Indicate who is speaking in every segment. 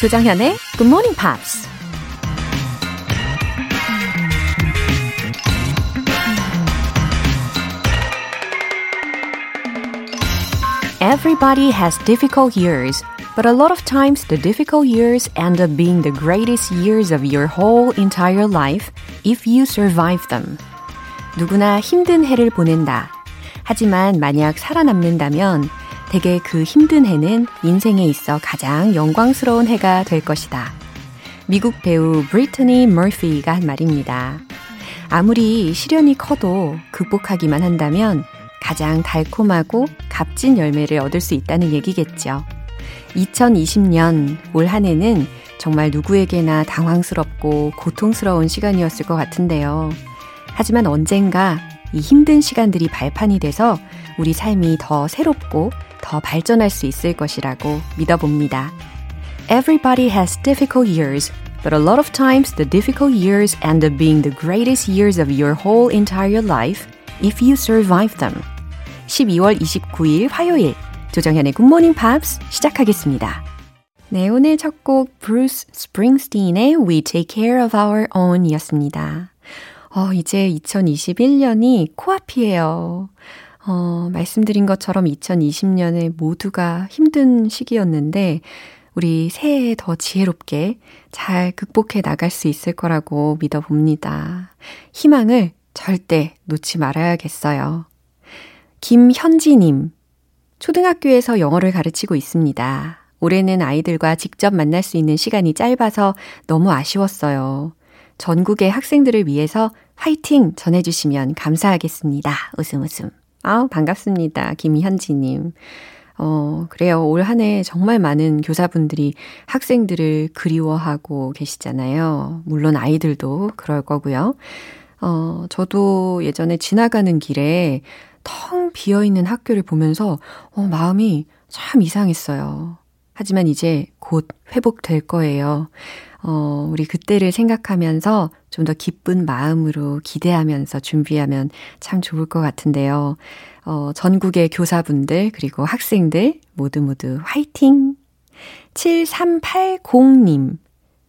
Speaker 1: 조정현의 Good Morning Pops. Everybody has difficult years, but a lot of times the difficult years end up being the greatest years of your whole entire life if you survive them. 누구나 힘든 해를 보낸다. 하지만 만약 살아남는다면 대개 그 힘든 해는 인생에 있어 가장 영광스러운 해가 될 것이다. 미국 배우 브리트니 머피가 한 말입니다. 아무리 시련이 커도 극복하기만 한다면 가장 달콤하고 값진 열매를 얻을 수 있다는 얘기겠죠. 2020년 올 한 해는 정말 누구에게나 당황스럽고 고통스러운 시간이었을 것 같은데요. 하지만 언젠가 이 힘든 시간들이 발판이 돼서 우리 삶이 더 새롭고 더 발전할 수 있을 것이라고 믿어봅니다. Everybody has difficult years, but a lot of times the difficult years end up being the greatest years of your whole entire life if you survive them. 12월 29일 화요일 조정현의 굿모닝 팝스 시작하겠습니다. 네, 오늘 첫 곡 브루스 스프링스틴의 We Take Care of Our Own 이었습니다. 어, 이제 2021년이 코앞이에요. 어, 말씀드린 것처럼 2020년에 모두가 힘든 시기였는데, 우리 새해에 더 지혜롭게 잘 극복해 나갈 수 있을 거라고 믿어 봅니다. 희망을 절대 놓지 말아야겠어요. 김현지님, 초등학교에서 영어를 가르치고 있습니다. 올해는 아이들과 직접 만날 수 있는 시간이 짧아서 너무 아쉬웠어요. 전국의 학생들을 위해서 화이팅 전해주시면 감사하겠습니다. 웃음 웃음. 아우, 반갑습니다. 김현지님. 어, 그래요. 올 한 해 정말 많은 교사분들이 학생들을 그리워하고 계시잖아요. 물론 아이들도 그럴 거고요. 어, 저도 예전에 지나가는 길에 텅 비어 있는 학교를 보면서 어, 마음이 참 이상했어요. 하지만 이제 곧 회복될 거예요. 어, 우리 그때를 생각하면서 좀 더 기쁜 마음으로 기대하면서 준비하면 참 좋을 것 같은데요. 어, 전국의 교사분들, 그리고 학생들 모두 모두 화이팅! 7380님.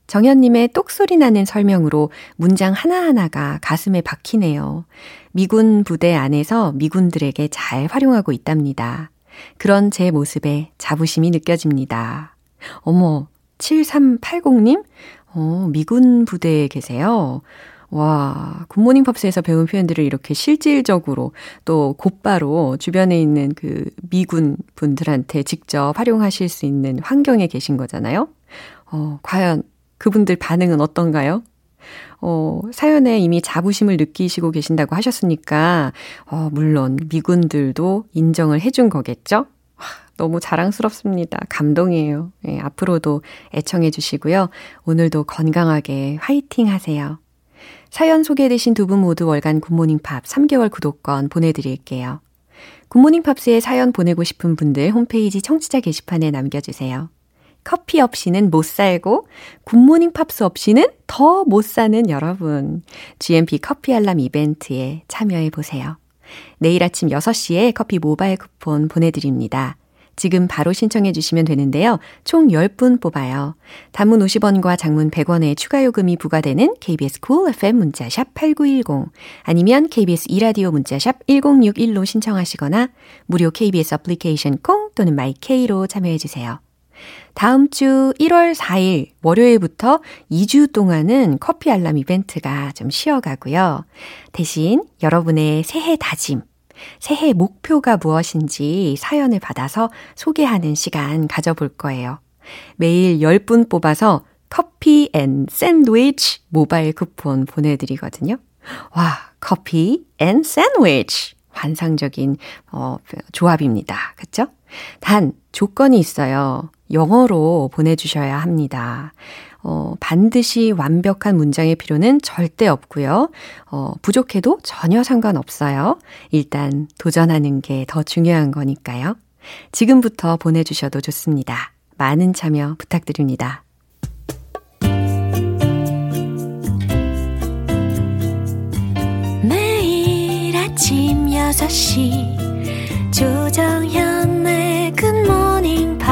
Speaker 1: 정현님의 똑소리 나는 설명으로 문장 하나하나가 가슴에 박히네요. 미군 부대 안에서 미군들에게 잘 활용하고 있답니다. 그런 제 모습에 자부심이 느껴집니다. 어머, 7380님? 어, 미군 부대에 계세요. 와, 굿모닝 팝스에서 배운 표현들을 이렇게 실질적으로 또 곧바로 주변에 있는 그 미군 분들한테 직접 활용하실 수 있는 환경에 계신 거잖아요. 어, 과연 그분들 반응은 어떤가요? 어, 사연에 이미 자부심을 느끼시고 계신다고 하셨으니까, 어, 물론 미군들도 인정을 해준 거겠죠? 너무 자랑스럽습니다. 감동이에요. 예, 앞으로도 애청해 주시고요. 오늘도 건강하게 화이팅 하세요. 사연 소개되신 두 분 모두 월간 Good Morning Pops 3개월 구독권 보내드릴게요. Good Morning Pops에 사연 보내고 싶은 분들 홈페이지 청취자 게시판에 남겨주세요. 커피 없이는 못 살고 Good Morning Pops 없이는 더 못 사는 여러분. GMP 커피 알람 이벤트에 참여해 보세요. 내일 아침 6시에 커피 모바일 쿠폰 보내드립니다. 지금 바로 신청해 주시면 되는데요. 총 10분 뽑아요. 단문 50원과 장문 100원의 추가 요금이 부과되는 KBS Cool FM 문자샵 8910 아니면 KBS 이라디오 문자샵 1061로 신청하시거나 무료 KBS 애플리케이션 콩 또는 my K로 참여해 주세요. 다음 주 1월 4일 월요일부터 2주 동안은 커피 알람 이벤트가 좀 쉬어가고요. 대신 여러분의 새해 다짐, 새해 목표가 무엇인지 사연을 받아서 소개하는 시간 가져볼 거예요. 매일 10분 뽑아서 커피 and 샌드위치 모바일 쿠폰 보내드리거든요. 와, 커피 and 샌드위치. 환상적인, 어, 조합입니다. 그쵸? 단, 조건이 있어요. 영어로 보내주셔야 합니다. 어, 반드시 완벽한 문장의 필요는 절대 없고요. 어, 부족해도 전혀 상관없어요. 일단 도전하는 게 더 중요한 거니까요. 지금부터 보내주셔도 좋습니다. 많은 참여 부탁드립니다.
Speaker 2: 매일 아침 6시 조정현의 굿모닝 팝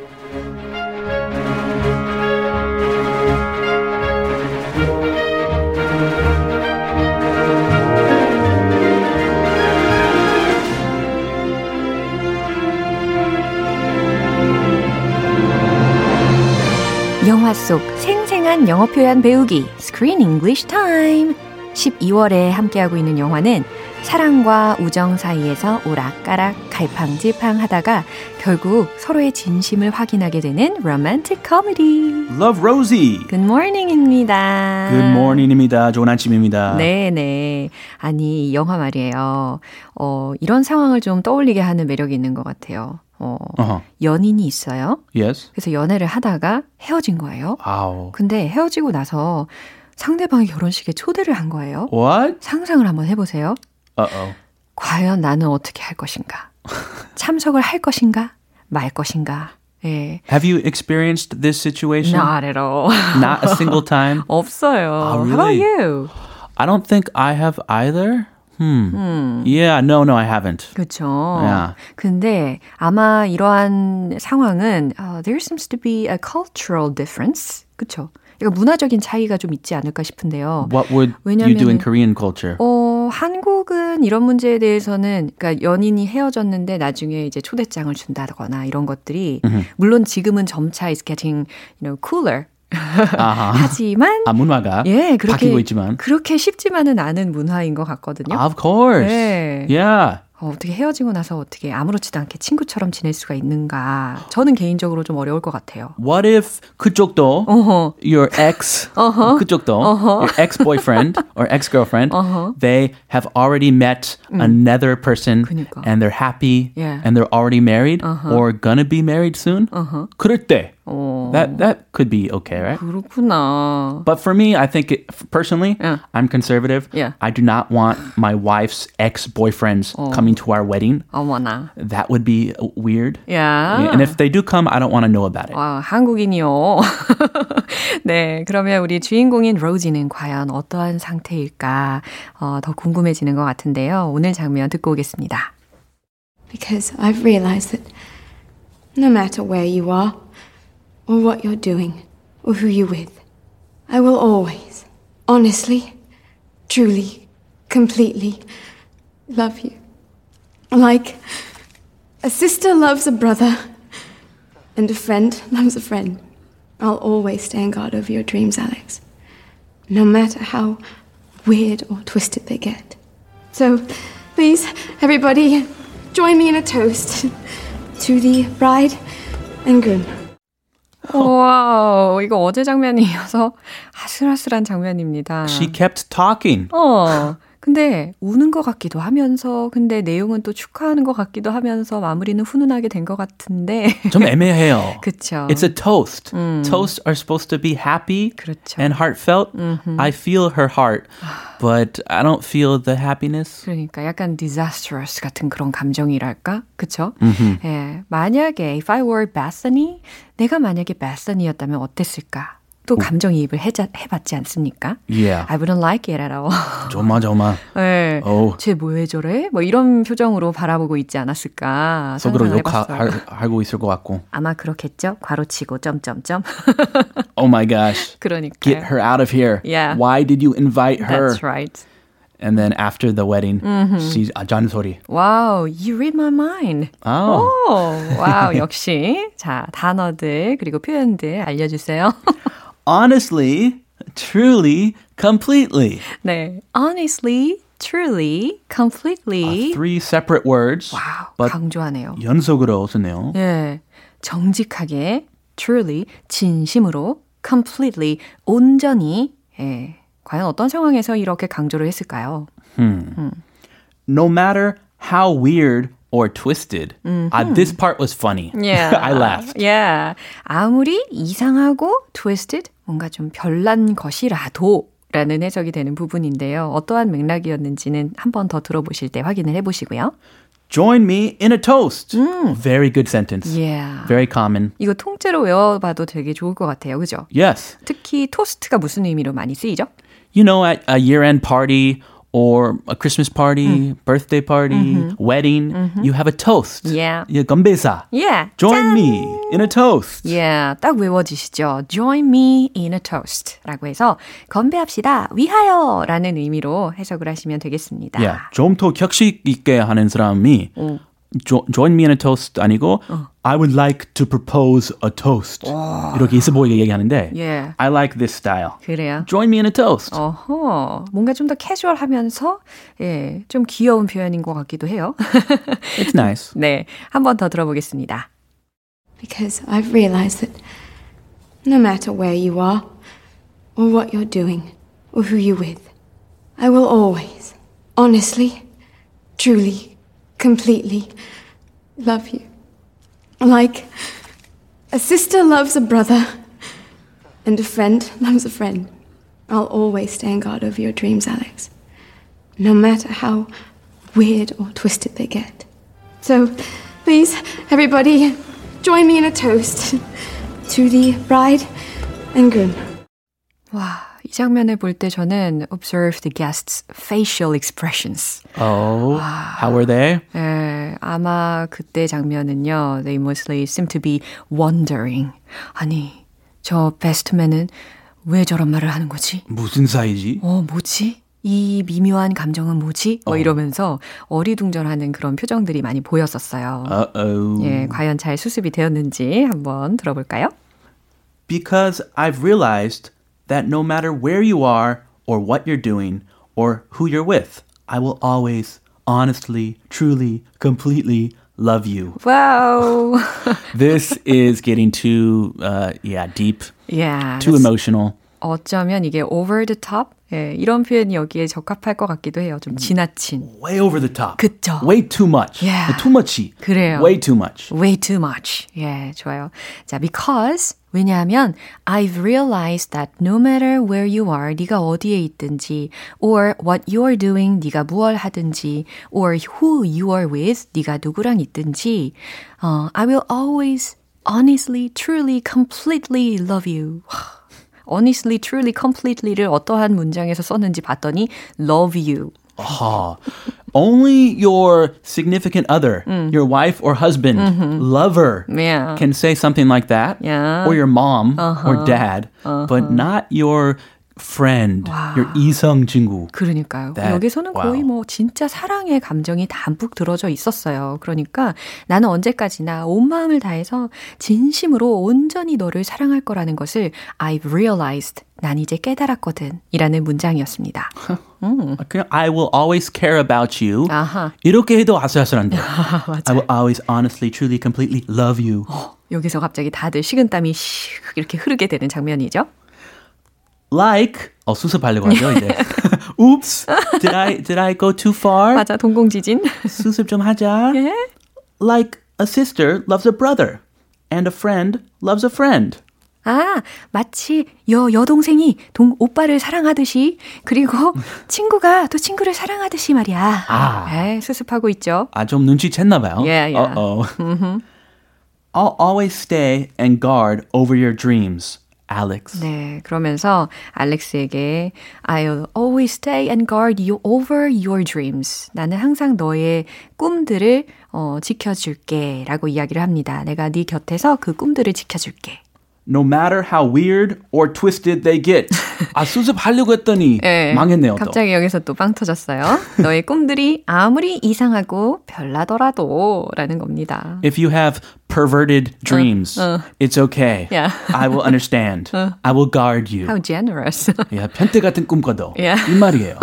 Speaker 1: 속 생생한 영어 표현 배우기 Screen English Time. 12월에 함께하고 있는 영화는 사랑과 우정 사이에서 오락가락 갈팡질팡 하다가 결국 서로의 진심을 확인하게 되는 로맨틱 코미디.
Speaker 3: Love Rosie.
Speaker 1: Good morning입니다.
Speaker 3: Good morning입니다. 좋은 아침입니다.
Speaker 1: 네네. 아니, 이 영화 말이에요. 어, 이런 상황을 좀 떠올리게 하는 매력이 있는 것 같아요. 어,
Speaker 3: Uh-huh.
Speaker 1: 연인이 있어요.
Speaker 3: Yes.
Speaker 1: 그래서 연애를 하다가 헤어진 거예요.
Speaker 3: Wow.
Speaker 1: 근데 헤어지고 나서 상대방의 결혼식에 초대를 한 거예요.
Speaker 3: What?
Speaker 1: 상상을 한번 해보세요.
Speaker 3: Uh-oh.
Speaker 1: 과연 나는 어떻게 할 것인가? 참석을 할 것인가? 말 것인가? 예.
Speaker 3: Have you experienced this situation?
Speaker 1: Not at all.
Speaker 3: Not a single time?
Speaker 1: 없어요.
Speaker 3: Ah,
Speaker 1: How about
Speaker 3: really?
Speaker 1: you?
Speaker 3: I don't think I have either. Hmm. Yeah, no, no, I haven't.
Speaker 1: 그렇죠.
Speaker 3: Yeah.
Speaker 1: 근데 아마 이러한 상황은 uh, there seems to be a cultural difference. 그렇죠. 이거 문화적인 차이가 좀 있지 않을까 싶은데요.
Speaker 3: What would you do in Korean culture?
Speaker 1: 어, 한국은 이런 문제에 대해서는 그러니까 연인이 헤어졌는데 나중에 이제 초대장을 준다거나 이런 것들이 물론 지금은 점차 is getting you know cooler
Speaker 3: 아 하.
Speaker 1: 하지만
Speaker 3: 아, 문화가
Speaker 1: 예, 그렇게
Speaker 3: 바뀌고 있지만.
Speaker 1: 그렇게 쉽지만은 않은 문화인 것 같거든요.
Speaker 3: Of course.
Speaker 1: 네.
Speaker 3: Yeah.
Speaker 1: 어, 어떻게 헤어지고 나서 어떻게 아무렇지도 않게 친구처럼 지낼 수가 있는가? 저는 개인적으로 좀 어려울 것 같아요.
Speaker 3: What if 그쪽도
Speaker 1: 어허.
Speaker 3: your ex 그쪽도 your ex-boyfriend or ex-girlfriend they have already met another person
Speaker 1: 그니까.
Speaker 3: and they're happy
Speaker 1: Yeah.
Speaker 3: and they're already married or gonna be married soon 그럴 때
Speaker 1: 어,
Speaker 3: that that could be okay right
Speaker 1: 그렇구나.
Speaker 3: but for me I think it, personally
Speaker 1: Yeah.
Speaker 3: I'm conservative
Speaker 1: Yeah.
Speaker 3: I do not want my wife's ex-boyfriends coming to our wedding
Speaker 1: 어머나.
Speaker 3: that would be weird
Speaker 1: 야.
Speaker 3: and if they do come I don't want to know about it
Speaker 1: 와, 한국인이요. 네, 그러면 우리 주인공인 로지는 과연 어떠한 상태일까 어, 더 궁금해지는 것 같은데요. 오늘 장면 듣고 오겠습니다.
Speaker 4: Because I've realized that no matter where you are, or what you're doing, or who you're with, I will always, honestly, truly, completely love you. Like a sister loves a brother, and a friend loves a friend. I'll always stand guard over your dreams, Alex. No matter how weird or twisted they get. So, please, everybody, join me in a toast to the bride and groom.
Speaker 1: 와우, 이거 어제 장면이어서 아슬아슬한 장면입니다.
Speaker 3: she kept talking
Speaker 1: 어. 근데 우는 것 같기도 하면서 근데 내용은 또 축하하는 것 같기도 하면서 마무리는 훈훈하게 된 것 같은데
Speaker 3: 좀 애매해요
Speaker 1: 그쵸
Speaker 3: It's a toast. Toasts are supposed to be happy
Speaker 1: 그렇죠.
Speaker 3: and heartfelt. I feel her heart, but I don't feel the happiness.
Speaker 1: 그러니까 약간 disastrous 같은 그런 감정이랄까? 그쵸? 예, 만약에 if I were Bethany, 내가 만약에 Bethany였다면 어땠을까? 또 감정이입을 해자, 해봤지 않습니까?
Speaker 3: Yeah.
Speaker 1: I wouldn't like it at all.
Speaker 3: 정말 정말
Speaker 1: 예,
Speaker 3: 어.
Speaker 1: 쟤 뭐 왜 저래? 뭐 이런 표정으로 바라보고 있지 않았을까?
Speaker 3: 속으로 욕하고. 있을 것 같고.
Speaker 1: 아마 그렇겠죠? 괄호치고 점점점.
Speaker 3: Oh my gosh.
Speaker 1: 그러니까.
Speaker 3: Get her out of here.
Speaker 1: Yeah.
Speaker 3: Why did you invite her?
Speaker 1: That's right.
Speaker 3: And then after the wedding, she's 아, 잔소리.
Speaker 1: Wow, you read my mind.
Speaker 3: Oh.
Speaker 1: 오, wow, 역시. 자, 단어들, 그리고 표현들 알려주세요.
Speaker 3: Honestly, truly, completely.
Speaker 1: 네. Honestly, truly, completely.
Speaker 3: Three separate words.
Speaker 1: 와우,
Speaker 3: but
Speaker 1: 강조하네요.
Speaker 3: 연속으로 쓰네요.
Speaker 1: 예. 정직하게, truly, 진심으로, completely, 온전히. 예. 과연 어떤 상황에서 이렇게 강조를 했을까요?
Speaker 3: no matter how weird or twisted. Uh, this part was funny.
Speaker 1: Yeah.
Speaker 3: I laughed.
Speaker 1: Yeah. 아무리 이상하고 twisted, 뭔가 좀 별난 것이라도 라는 해석이 되는 부분인데요. 어떠한 맥락이었는지는 한 번 더 들어보실 때 확인을 해 보시고요.
Speaker 3: Join me in a toast. Very good sentence.
Speaker 1: Yeah.
Speaker 3: Very common.
Speaker 1: 이거 통째로 외워봐도 되게 좋을 것 같아요. 그죠?
Speaker 3: Yes.
Speaker 1: 특히 토스트가 무슨 의미로 많이 쓰이죠?
Speaker 3: You know, at a year-end party or a Christmas party, birthday party, wedding, you have a toast.
Speaker 1: Yeah.
Speaker 3: 예, 건배사.
Speaker 1: Yeah.
Speaker 3: Join me in a toast.
Speaker 1: Yeah, 딱 외워지시죠. Join me in a toast 라고 해서 건배합시다, 위하여 라는 의미로 해석을 하시면 되겠습니다.
Speaker 3: Yeah, 좀더 격식 있게 하는 사람이 jo, join me in a toast 아니고 I would like to propose a toast 이렇게 있어 보이게 얘기하는데
Speaker 1: Yeah.
Speaker 3: I like this style.
Speaker 1: 그래요.
Speaker 3: Join me in a toast.
Speaker 1: 어허, 뭔가 좀 더 캐주얼하면서 예, 좀 귀여운 표현인 것 같기도 해요.
Speaker 3: It's nice.
Speaker 1: 네, 한 번 더 들어보겠습니다.
Speaker 4: Because I've realized that no matter where you are, or what you're doing, or who you're with, I will always, honestly, truly, completely love you. Like a sister loves a brother, and a friend loves a friend. I'll always stand guard over your dreams, Alex. No matter how weird or twisted they get. So, please, everybody, join me in a toast to the bride and groom.
Speaker 1: 와, 이 장면을 볼 때 저는 observe the guests' facial expressions.
Speaker 3: Oh, how were they?
Speaker 1: 예, 아마 그때 장면은요, they mostly seem to be wondering. 아니, 저 베스트맨은 왜 저런 말을 하는 거지?
Speaker 3: 무슨 사이지?
Speaker 1: 어, 뭐지? 이 미묘한 감정은 뭐지? 뭐 이러면서 어리둥절하는 그런 표정들이 많이 보였었어요.
Speaker 3: Uh-oh.
Speaker 1: 예, 과연 잘 수습이 되었는지 한번 들어볼까요?
Speaker 3: Because I've realized that no matter where you are or what you're doing or who you're with, I will always honestly, truly, completely love you.
Speaker 1: 와우.
Speaker 3: This is getting too, uh, yeah, deep,
Speaker 1: yeah.
Speaker 3: too emotional.
Speaker 1: 어쩌면 이게 over the top? 예, 이런 표현이 여기에 적합할 것 같기도 해요. 좀 지나친.
Speaker 3: Way over the top.
Speaker 1: 그쵸.
Speaker 3: Way too much.
Speaker 1: Yeah.
Speaker 3: Too muchy.
Speaker 1: 그래요.
Speaker 3: Way too much.
Speaker 1: Way too much. 예, 좋아요. 자, because 왜냐하면 I've realized that no matter where you are, 네가 어디에 있든지, or what you're doing, 네가 무얼 하든지, or who you are with, 네가 누구랑 있든지, 어, I will always honestly, truly, completely love you. honestly, truly, completely를 어떠한 문장에서 썼는지 봤더니 love you.
Speaker 3: Ah, only your significant other, your wife or husband, lover,
Speaker 1: Yeah.
Speaker 3: can say something like that.
Speaker 1: Yeah.
Speaker 3: Or your mom or dad, but not your friend, your 이성 친구.
Speaker 1: 그러니까요.
Speaker 3: That-
Speaker 1: 여기서는 거의
Speaker 3: wow.
Speaker 1: 뭐 진짜 사랑의 감정이 담뿍 들어져 있었어요. 그러니까 나는 언제까지나 온 마음을 다해서 진심으로 온전히 너를 사랑할 거라는 것을 I've realized. 난 이제 깨달았거든. 이라는 문장이었습니다.
Speaker 3: 그냥 I will always care about you.
Speaker 1: 아하.
Speaker 3: 이렇게 해도 아슬아슬한데. I will always honestly, truly, completely love you.
Speaker 1: 여기서 갑자기 다들 식은땀이 씩 이렇게 흐르게 되는 장면이죠.
Speaker 3: Like 어 수습하려고 하죠 이제. Oops, did I did I go too far?
Speaker 1: 맞아, 동공지진.
Speaker 3: 수습 좀 하자.
Speaker 1: 예?
Speaker 3: Like a sister loves a brother, and a friend loves a friend.
Speaker 1: 아, 마치 여, 여동생이 동, 오빠를 사랑하듯이, 그리고 친구가 또 친구를 사랑하듯이 말이야.
Speaker 3: 아.
Speaker 1: 네, 수습하고 있죠.
Speaker 3: 아, 좀 눈치챘나 봐요.
Speaker 1: Yeah, yeah.
Speaker 3: Uh-oh. I'll always stay and guard over your dreams, Alex.
Speaker 1: 네, 그러면서 알렉스에게 I'll always stay and guard you over your dreams. 나는 항상 너의 꿈들을 어, 지켜줄게 라고 이야기를 합니다. 내가 네 곁에서 그 꿈들을 지켜줄게.
Speaker 3: No matter how weird or twisted they get. 아, 수습하려고 했더니
Speaker 1: 네,
Speaker 3: 망했네요, 또.
Speaker 1: 갑자기 여기서 또 빵 터졌어요. 너의 꿈들이 아무리 이상하고 별나더라도 라는 겁니다.
Speaker 3: If you have perverted dreams, it's okay.
Speaker 1: Yeah.
Speaker 3: I will understand. I will guard you.
Speaker 1: How generous.
Speaker 3: 야, 편태 같은 꿈 꿔도.
Speaker 1: Yeah.
Speaker 3: 이 말이에요.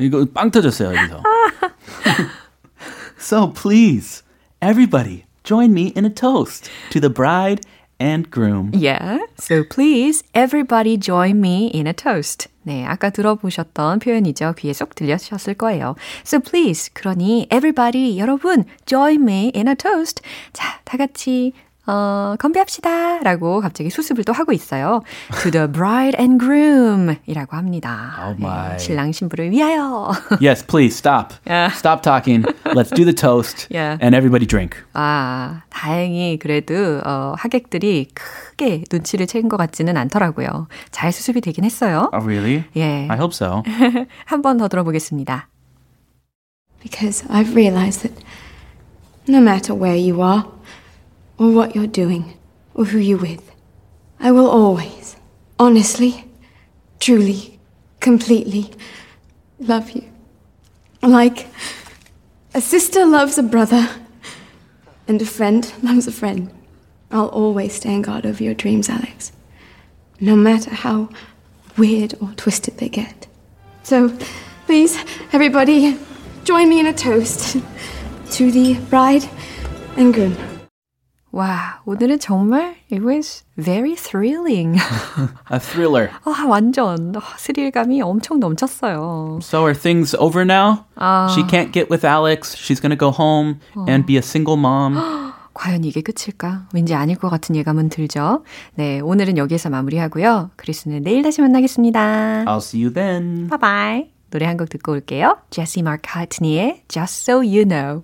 Speaker 3: 이거 빵 터졌어요, 여기서. so please, everybody, join me in a toast to the bride and groom.
Speaker 1: Yeah. So please, everybody join me in a toast. 네, 아까 들어보셨던 표현이죠. 귀에 쏙 들려주셨을 거예요. So please, 그러니 everybody, 여러분, join me in a toast. 자, 다 같이 어, 건배합시다. 라고 갑자기 수습을 또 하고 있어요. To the bride and groom 이라고 합니다.
Speaker 3: Oh my.
Speaker 1: 네, 신랑 신부를 위하여.
Speaker 3: Yes, please stop.
Speaker 1: Yeah.
Speaker 3: Stop talking. Let's do the toast.
Speaker 1: Yeah.
Speaker 3: And everybody drink.
Speaker 1: 아, 다행히 그래도 어, 하객들이 크게 눈치를 채는 것 같지는 않더라고요. 잘 수습이 되긴 했어요.
Speaker 3: Oh, really?
Speaker 1: 예.
Speaker 3: I hope so.
Speaker 1: 한 번 더 들어보겠습니다.
Speaker 4: Because I've realized that no matter where you are, or what you're doing, or who you're with, I will always, honestly, truly, completely love you. Like a sister loves a brother, and a friend loves a friend. I'll always stand guard over your dreams, Alex, no matter how weird or twisted they get. So, please, everybody, join me in a toast to the bride and groom.
Speaker 1: 와, 오늘은 정말 it was very thrilling.
Speaker 3: A thriller.
Speaker 1: 아, 완전 아, 스릴감이 엄청 넘쳤어요.
Speaker 3: So are things over now?
Speaker 1: 아.
Speaker 3: She can't get with Alex. She's going to go home and be a single mom.
Speaker 1: 과연 이게 끝일까? 왠지 아닐 것 같은 예감은 들죠. 네, 오늘은 여기에서 마무리하고요. 크리스는 내일 다시 만나겠습니다.
Speaker 3: I'll see you then.
Speaker 1: 바이바이. 노래 한 곡 듣고 올게요. 제시 마카트니의 Just So You Know.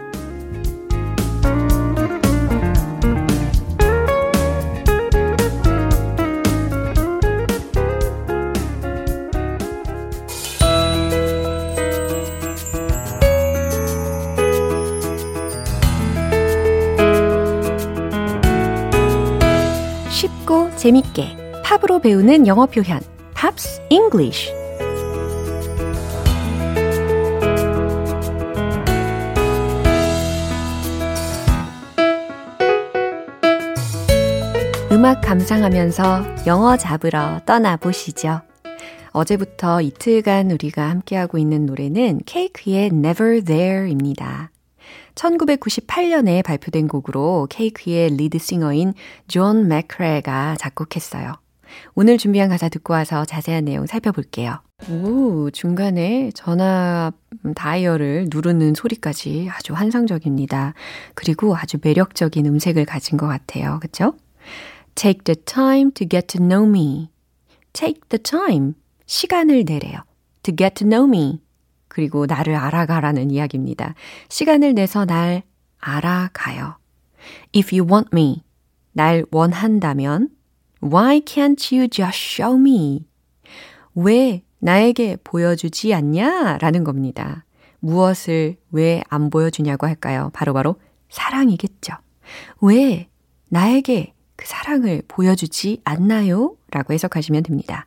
Speaker 1: 재밌게 팝으로 배우는 영어 표현 Pops English 음악 감상하면서 영어 잡으러 떠나보시죠. 어제부터 이틀간 우리가 함께하고 있는 노래는 Cake의 Never There입니다. 1998년에 발표된 곡으로 Cake의 리드 싱어인 존 맥크레가 작곡했어요. 오늘 준비한 가사 듣고 와서 자세한 내용 살펴볼게요. 오, 중간에 전화 다이얼을 누르는 소리까지 아주 환상적입니다. 그리고 아주 매력적인 음색을 가진 것 같아요. 그쵸? Take the time to get to know me. Take the time. 시간을 내래요. To get to know me. 그리고 나를 알아가라는 이야기입니다. 시간을 내서 날 알아가요. If you want me, 날 원한다면 Why can't you just show me? 왜 나에게 보여주지 않냐? 라는 겁니다. 무엇을 왜 안 보여주냐고 할까요? 바로바로 바로 사랑이겠죠. 왜 나에게 그 사랑을 보여주지 않나요? 라고 해석하시면 됩니다.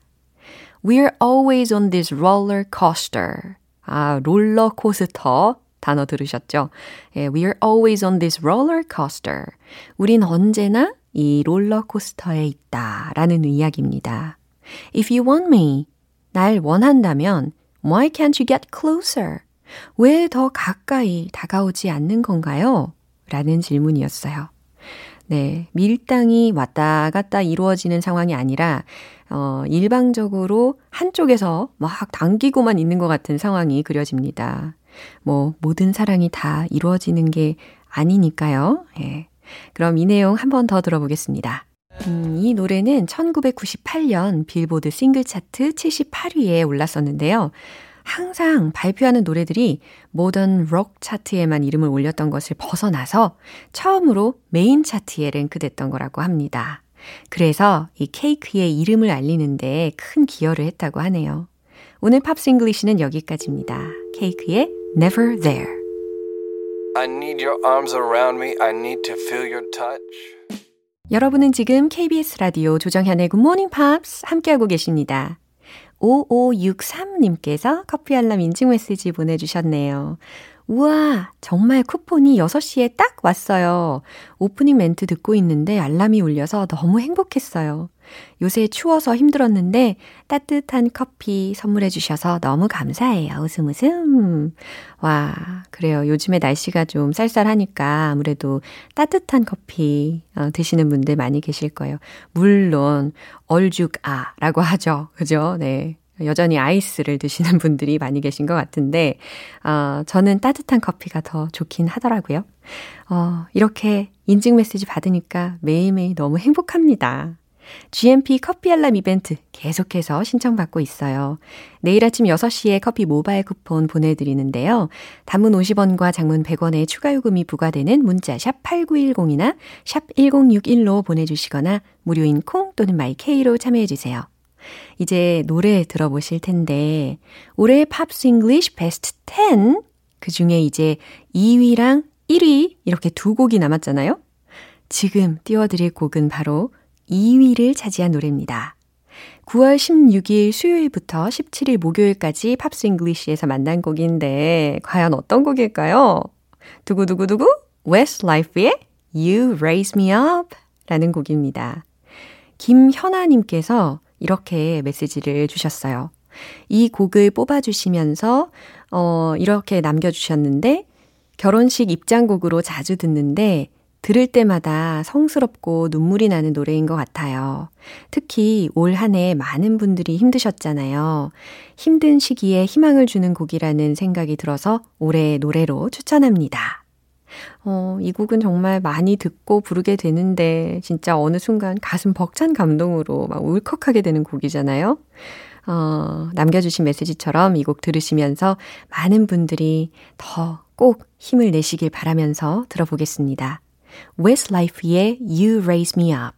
Speaker 1: We're always on this roller coaster. 아, 롤러코스터 단어 들으셨죠? 예, We're always on this roller coaster. 우린 언제나 이 롤러코스터에 있다 라는 이야기입니다. If you want me, 날 원한다면 Why can't you get closer? 왜 더 가까이 다가오지 않는 건가요? 라는 질문이었어요. 네, 밀당이 왔다 갔다 이루어지는 상황이 아니라 어, 일방적으로 한쪽에서 막 당기고만 있는 것 같은 상황이 그려집니다. 뭐, 모든 사랑이 다 이루어지는 게 아니니까요. 예. 그럼 이 내용 한 번 더 들어보겠습니다. 음, 이 노래는 1998년 빌보드 싱글 차트 78위에 올랐었는데요. 항상 발표하는 노래들이 모던 록 차트에만 이름을 올렸던 것을 벗어나서 처음으로 메인 차트에 랭크됐던 거라고 합니다. 그래서 이 Cake의 이름을 알리는데 큰 기여를 했다고 하네요. 오늘 Pops English는 여기까지입니다. Cake의 Never There. 여러분은 지금 KBS 라디오 조정현의 Good Morning Pops 함께하고 계십니다. 5563님께서 커피 알람 인증 메시지 보내주셨네요. 우와, 정말 쿠폰이 6시에 딱 왔어요. 오프닝 멘트 듣고 있는데 알람이 울려서 너무 행복했어요. 요새 추워서 힘들었는데 따뜻한 커피 선물해 주셔서 너무 감사해요. 웃음 웃음. 와, 그래요. 요즘에 날씨가 좀 쌀쌀하니까 아무래도 따뜻한 커피 어, 드시는 분들 많이 계실 거예요. 물론 얼죽아라고 하죠. 그죠? 네. 여전히 아이스를 드시는 분들이 많이 계신 것 같은데, 어, 저는 따뜻한 커피가 더 좋긴 하더라고요. 어, 이렇게 인증 메시지 받으니까 매일매일 너무 행복합니다. GMP 커피 알람 이벤트 계속해서 신청받고 있어요. 내일 아침 6시에 커피 모바일 쿠폰 보내드리는데요. 단문 50원과 장문 100원의 추가 요금이 부과되는 문자 샵 8910이나 샵 1061로 보내주시거나 무료인 콩 또는 my K로 참여해주세요. 이제 노래 들어보실 텐데, 올해 Pops English 베스트 10, 그 중에 이제 2위랑 1위 이렇게 두 곡이 남았잖아요? 지금 띄워드릴 곡은 바로 2위를 차지한 노래입니다. 9월 16일 수요일부터 17일 목요일까지 Pops English에서 만난 곡인데, 과연 어떤 곡일까요? 두구두구두구, Westlife의 You Raise Me Up 라는 곡입니다. 김현아님께서 이렇게 메시지를 주셨어요. 이 곡을 뽑아주시면서, 어, 이렇게 남겨주셨는데, 결혼식 입장곡으로 자주 듣는데, 들을 때마다 성스럽고 눈물이 나는 노래인 것 같아요. 특히 올 한 해 많은 분들이 힘드셨잖아요. 힘든 시기에 희망을 주는 곡이라는 생각이 들어서 올해 노래로 추천합니다. 어, 이 곡은 정말 많이 듣고 부르게 되는데 진짜 어느 순간 가슴 벅찬 감동으로 막 울컥하게 되는 곡이잖아요. 어, 남겨주신 메시지처럼 이 곡 들으시면서 많은 분들이 더 꼭 힘을 내시길 바라면서 들어보겠습니다. Westlife의 You Raise Me Up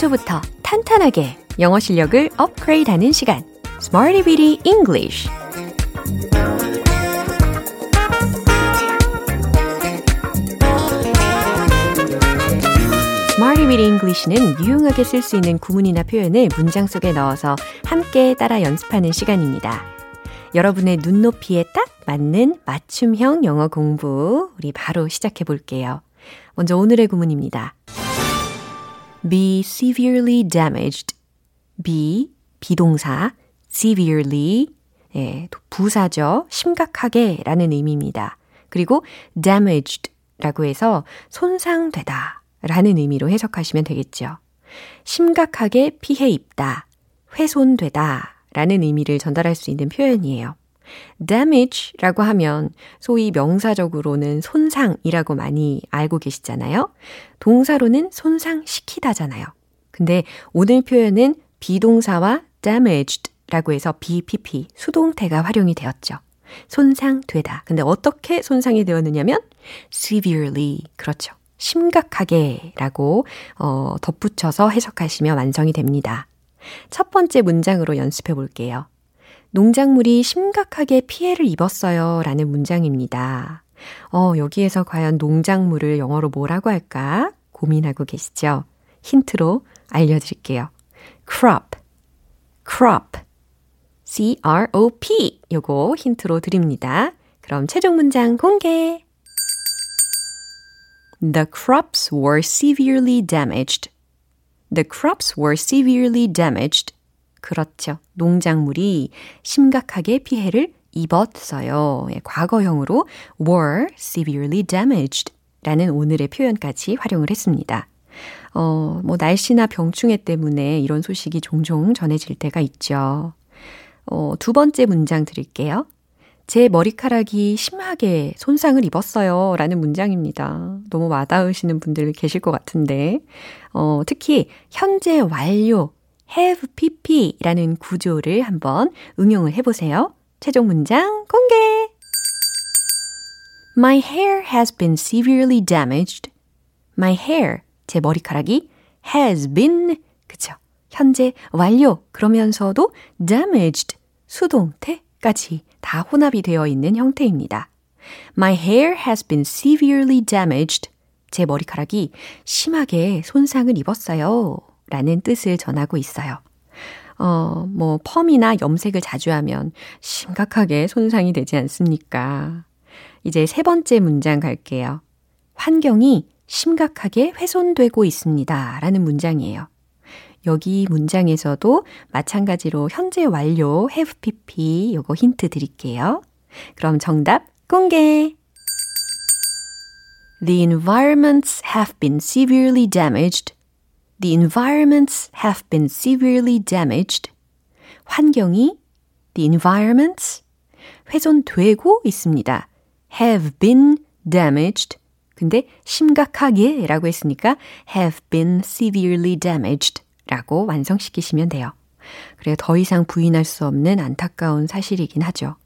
Speaker 1: 기초부터 탄탄하게 영어 실력을 업그레이드하는 시간 Smarty Bitty English Bitty English는 유용하게 쓸 수 있는 구문이나 표현을 문장 속에 넣어서 함께 따라 연습하는 시간입니다. 여러분의 눈높이에 딱 맞는 맞춤형 영어 공부 우리 바로 시작해 볼게요. 먼저 오늘의 구문입니다. Be severely damaged. be 비동사 severely 예, 부사죠. 심각하게 라는 의미입니다. 그리고 damaged 라고 해서 손상되다 라는 의미로 해석하시면 되겠죠. 심각하게 피해 입다, 훼손되다 라는 의미를 전달할 수 있는 표현이에요. Damage라고 하면 소위 명사적으로는 손상이라고 많이 알고 계시잖아요. 동사로는 손상시키다잖아요. 근데 오늘 표현은 비동사와 damaged라고 해서 BPP, 수동태가 활용이 되었죠. 손상되다. 근데 어떻게 손상이 되었느냐면 severely. 그렇죠. 심각하게 라고 어, 덧붙여서 해석하시면 완성이 됩니다. 첫 번째 문장으로 연습해 볼게요. 농작물이 심각하게 피해를 입었어요. 라는 문장입니다. 어, 여기에서 과연 농작물을 영어로 뭐라고 할까 고민하고 계시죠? 힌트로 알려드릴게요. crop, crop, c-r-o-p 요거 힌트로 드립니다. 그럼 최종 문장 공개! The crops were severely damaged. The crops were severely damaged. 그렇죠. 농작물이 심각하게 피해를 입었어요. 예, 과거형으로 were severely damaged 라는 오늘의 표현까지 활용을 했습니다. 어, 뭐, 날씨나 병충해 때문에 이런 소식이 종종 전해질 때가 있죠. 어, 두 번째 문장 드릴게요. 제 머리카락이 심하게 손상을 입었어요. 라는 문장입니다. 너무 와닿으시는 분들 계실 것 같은데, 어, 특히 현재 완료 have pp라는 구조를 한번 응용을 해보세요. 최종 문장 공개! My hair has been severely damaged. My hair, 제 머리카락이 has been, 그쵸. 현재 완료, 그러면서도 damaged, 수동태까지 다 혼합이 되어 있는 형태입니다. My hair has been severely damaged. 제 머리카락이 심하게 손상을 입었어요. 라는 뜻을 전하고 있어요. 어, 뭐, 펌이나 염색을 자주 하면 심각하게 손상이 되지 않습니까? 이제 세 번째 문장 갈게요. 환경이 심각하게 훼손되고 있습니다. 라는 문장이에요. 여기 문장에서도 마찬가지로 현재 완료 have pp 요거 힌트 드릴게요. 그럼 정답 공개! The environments have been severely damaged. The environments have been severely damaged. 환경이 the environments 훼손되고 있습니다. have been damaged. 근데 심각하게 라고 했으니까 have been severely damaged 라고 완성시키시면 돼요. 그래 더 이상 부인할 수 없는 안타까운 사실이긴 하죠.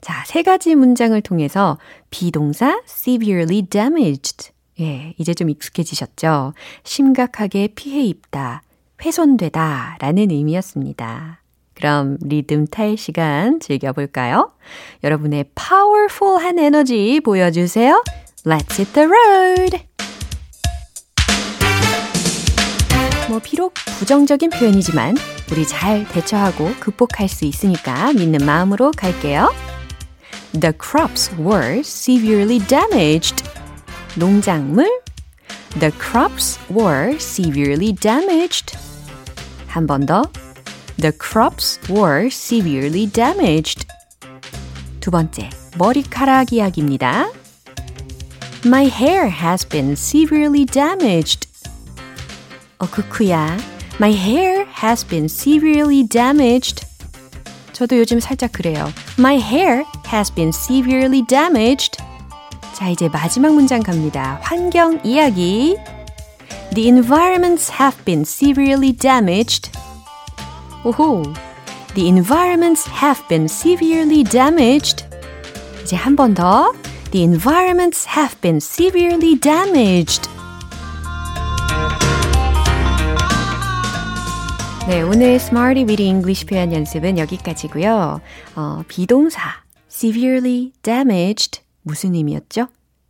Speaker 1: 자, 세 가지 문장을 통해서 비동사 severely damaged. 예, 이제 좀 익숙해지셨죠? 심각하게 피해 입다, 훼손되다 라는 의미였습니다. 그럼 리듬 탈 시간 즐겨볼까요? 여러분의 파워풀한 에너지 보여주세요. Let's hit the road! 뭐 비록 부정적인 표현이지만 우리 잘 대처하고 극복할 수 있으니까 믿는 마음으로 갈게요. The crops were severely damaged. 농작물 The crops were severely damaged. 한 번 더. The crops were severely damaged. 두 번째, 머리카락 이야기입니다. My hair has been severely damaged. 어, 그쿠야. My hair has been severely damaged. 저도 요즘 살짝 그래요. My hair has been severely damaged. 자, 이제 마지막 문장 갑니다. 환경 이야기. The environments have been severely damaged. 오호. The environments have been severely damaged. 이제 한 번 더. The environments have been severely damaged. 네, 오늘 Smarty Weedy English 표현 연습은 여기까지고요. 어, 비동사 severely damaged 무슨 의미였죠?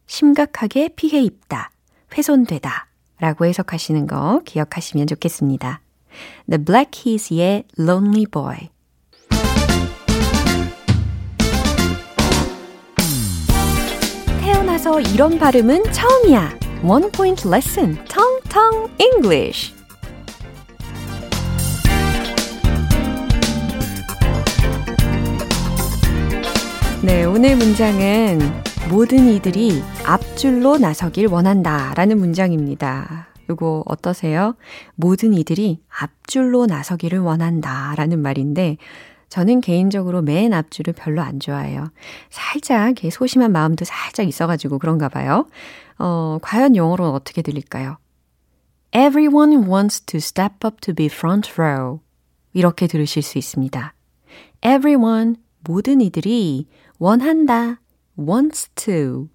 Speaker 1: 심각하게 피해 입다, 훼손되다 라고 해석하시는 거 기억하시면 좋겠습니다. The Black Keys의 Lonely Boy 태어나서 이런 발음은 처음이야. One Point Lesson, Tong Tong English 네, 오늘 문장은 모든 이들이 앞줄로 나서길 원한다 라는 문장입니다. 이거 어떠세요? 모든 이들이 앞줄로 나서기를 원한다 라는 말인데, 저는 개인적으로 맨 앞줄을 별로 안 좋아해요. 살짝 소심한 마음도 살짝 있어가지고 그런가 봐요. 어, 과연 영어로는 어떻게 들릴까요? Everyone wants to step up to be front row. 이렇게 들으실 수 있습니다. Everyone, 모든 이들이 원한다, wants to.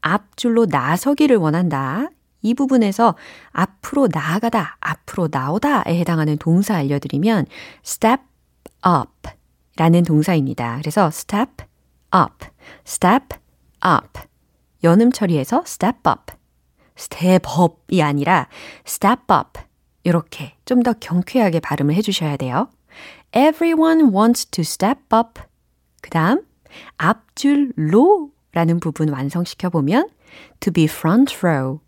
Speaker 1: 앞줄로 나서기를 원한다. 이 부분에서 앞으로 나아가다, 앞으로 나오다에 해당하는 동사 알려드리면 step up 라는 동사입니다. 그래서 step up, step up. 연음 처리해서 step up, step up이 아니라 step up. 이렇게 좀 더 경쾌하게 발음을 해주셔야 돼요. Everyone wants to step up. 그 다음, 앞줄 로 라는 부분 완성시켜 보면 to be front row,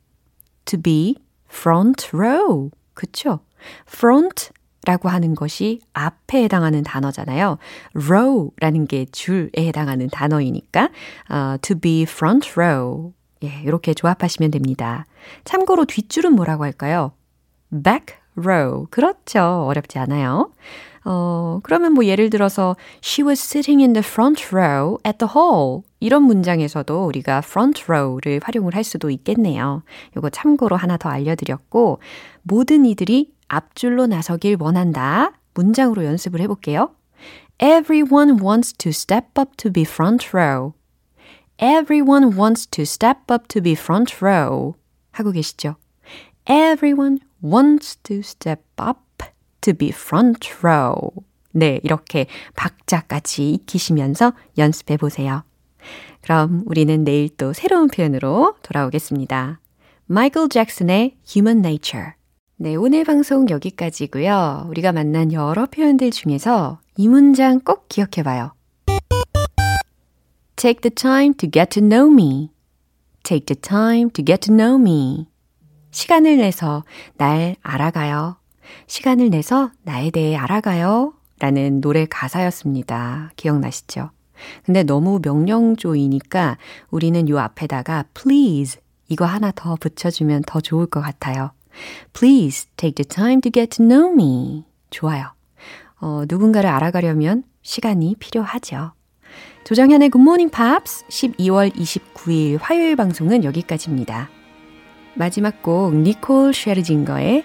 Speaker 1: to be front row. 그쵸? front 라고 하는 것이 앞에 해당하는 단어잖아요. row라는 게 줄에 해당하는 단어이니까 uh, to be front row. 예, 이렇게 조합하시면 됩니다. 참고로 뒷줄은 뭐라고 할까요? back row. 그렇죠. 어렵지 않아요. 어, 그러면 뭐 예를 들어서 she was sitting in the front row at the hall. 이런 문장에서도 우리가 front row를 활용을 할 수도 있겠네요. 요거 참고로 하나 더 알려드렸고 모든 이들이 앞줄로 나서길 원한다. 문장으로 연습을 해볼게요. Everyone wants to step up to be front row. Everyone wants to step up to be front row. 하고 계시죠? Everyone wants to step up to be front row. 네, 이렇게 박자까지 익히시면서 연습해 보세요. 그럼 우리는 내일 또 새로운 표현으로 돌아오겠습니다. 마이클 잭슨의 Human Nature. 네, 오늘 방송 여기까지고요. 우리가 만난 여러 표현들 중에서 이 문장 꼭 기억해 봐요. Take the time to get to know me. Take the time to get to know me. 시간을 내서 날 알아가요. 시간을 내서 나에 대해 알아가요. 라는 노래 가사였습니다. 기억나시죠? 근데 너무 명령조이니까 우리는 요 앞에다가 please 이거 하나 더 붙여주면 더 좋을 것 같아요. Please take the time to get to know me. 좋아요. 어, 누군가를 알아가려면 시간이 필요하죠. 조정현의 Good Morning Pops 12월 29일 화요일 방송은 여기까지입니다. 마지막 곡 니콜 쉐르징거의